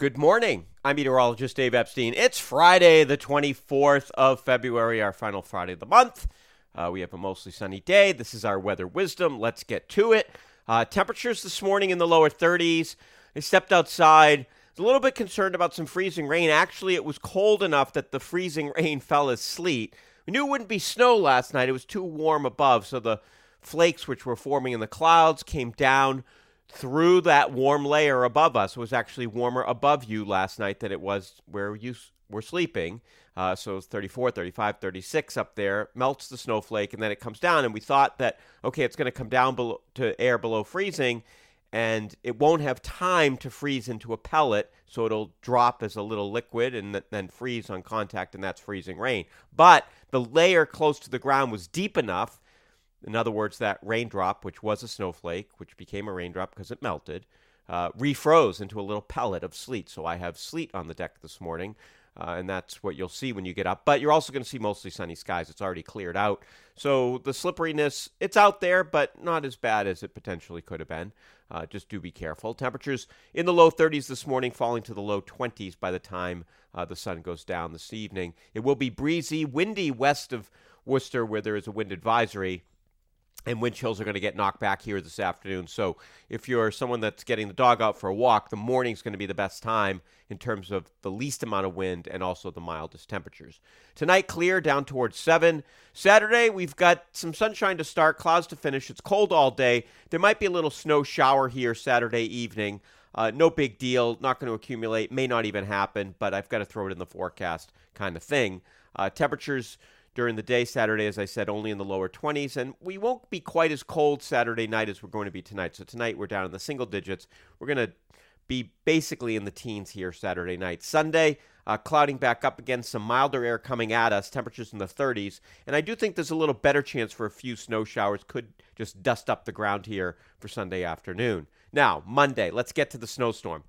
Good morning. I'm meteorologist Dave Epstein. It's Friday, the 24th of February, our final Friday of the month. Uh, we have a mostly sunny day. This is our weather wisdom. Let's get to it. Uh, temperatures this morning in the lower 30s. I stepped outside. I was a little bit concerned about some freezing rain. Actually, it was cold enough that the freezing rain fell as sleet. We knew it wouldn't be snow last night. It was too warm above, so the flakes which were forming in the clouds came down through that warm layer above us. Was actually warmer above you last night than it was where you were sleeping. Uh, so it's 34, 35, 36 up there, melts the snowflake, and then it comes down. And we thought that, okay, it's going to come down below, to air below freezing, and it won't have time to freeze into a pellet. So it'll drop as a little liquid and then freeze on contact, and that's freezing rain. But the layer close to the ground was deep enough in other words, that raindrop, which was a snowflake, which became a raindrop because it melted, uh, refroze into a little pellet of sleet. So I have sleet on the deck this morning, uh, and that's what you'll see when you get up. But you're also going to see mostly sunny skies. It's already cleared out. So the slipperiness, it's out there, but not as bad as it potentially could have been. Uh, just do be careful. Temperatures in the low 30s this morning, falling to the low 20s by the time uh, the sun goes down this evening. It will be breezy, windy west of Worcester, where there is a wind advisory and wind chills are going to get knocked back here this afternoon. So if you're someone that's getting the dog out for a walk, the morning's going to be the best time in terms of the least amount of wind and also the mildest temperatures. Tonight, clear down towards 7. Saturday, we've got some sunshine to start, clouds to finish. It's cold all day. There might be a little snow shower here Saturday evening. Uh, no big deal. Not going to accumulate. May not even happen, but I've got to throw it in the forecast kind of thing. Uh, temperatures during the day. Saturday, as I said, only in the lower 20s. And we won't be quite as cold Saturday night as we're going to be tonight. So tonight we're down in the single digits. We're going to be basically in the teens here Saturday night. Sunday, uh, clouding back up again, some milder air coming at us, temperatures in the 30s. And I do think there's a little better chance for a few snow showers. Could just dust up the ground here for Sunday afternoon. Now, Monday, let's get to the snowstorm.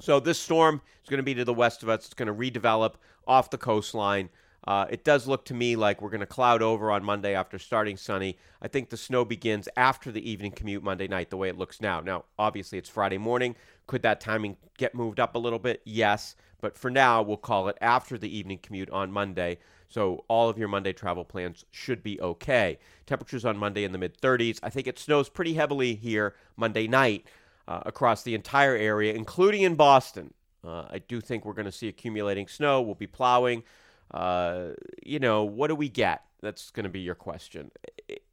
So this storm is going to be to the west of us. It's going to redevelop off the coastline. Uh, it does look to me like we're going to cloud over on Monday after starting sunny. I think the snow begins after the evening commute Monday night, the way it looks now. Now, obviously, it's Friday morning. Could that timing get moved up a little bit? Yes. But for now, we'll call it after the evening commute on Monday. So all of your Monday travel plans should be okay. Temperatures on Monday in the mid 30s. I think it snows pretty heavily here Monday night uh, across the entire area, including in Boston. Uh, I do think we're going to see accumulating snow. We'll be plowing. Uh, you know, what do we get? That's going to be your question.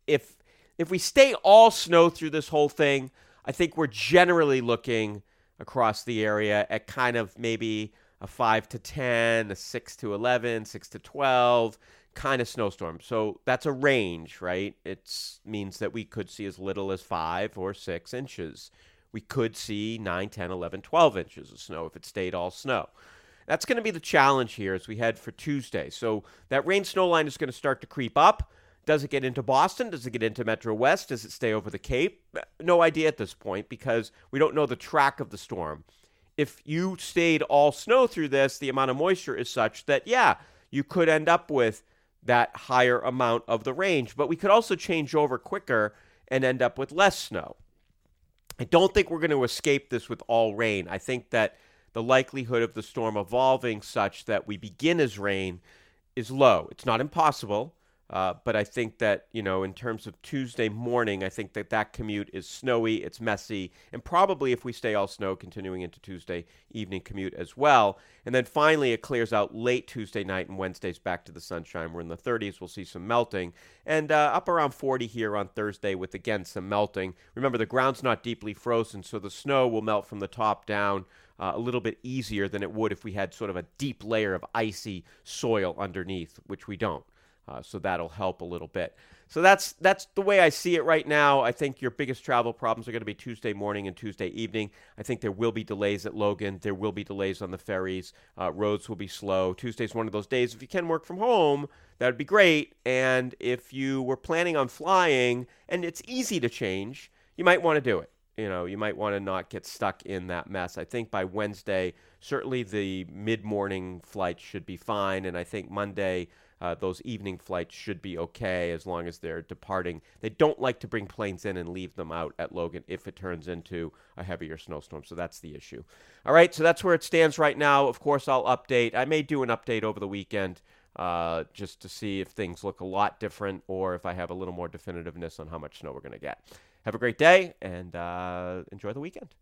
If if we stay all snow through this whole thing, I think we're generally looking across the area at kind of maybe a 5 to 10, a 6 to 11, 6 to 12 kind of snowstorm. So that's a range, right? It means that we could see as little as 5 or 6 inches. We could see 9, 10, 11, 12 inches of snow if it stayed all snow. That's going to be the challenge here as we head for Tuesday. So that rain snow line is going to start to creep up. Does it get into Boston? Does it get into Metro West? Does it stay over the Cape? No idea at this point because we don't know the track of the storm. If you stayed all snow through this, the amount of moisture is such that, yeah, you could end up with that higher amount of the range, but we could also change over quicker and end up with less snow. I don't think we're going to escape this with all rain. I think that the likelihood of the storm evolving such that we begin as rain is low. It's not impossible, uh, but I think that, you know, in terms of Tuesday morning, I think that that commute is snowy, it's messy, and probably if we stay all snow, continuing into Tuesday evening commute as well. And then finally, it clears out late Tuesday night and Wednesday's back to the sunshine. We're in the 30s, we'll see some melting, and uh, up around 40 here on Thursday with again some melting. Remember, the ground's not deeply frozen, so the snow will melt from the top down uh, a little bit easier than it would if we had sort of a deep layer of icy soil underneath, which we don't. Uh, so that'll help a little bit. So that's that's the way I see it right now. I think your biggest travel problems are going to be Tuesday morning and Tuesday evening. I think there will be delays at Logan. There will be delays on the ferries. Uh, roads will be slow. Tuesday's one of those days. If you can work from home, that would be great. And if you were planning on flying, and it's easy to change, you might want to do it you know, you might want to not get stuck in that mess. I think by Wednesday, certainly the mid morning flight should be fine. And I think Monday, uh, those evening flights should be okay as long as they're departing. They don't like to bring planes in and leave them out at Logan if it turns into a heavier snowstorm. So that's the issue. All right, so that's where it stands right now. Of course, I'll update. I may do an update over the weekend uh, just to see if things look a lot different or if I have a little more definitiveness on how much snow we're going to get. Have a great day and uh, enjoy the weekend.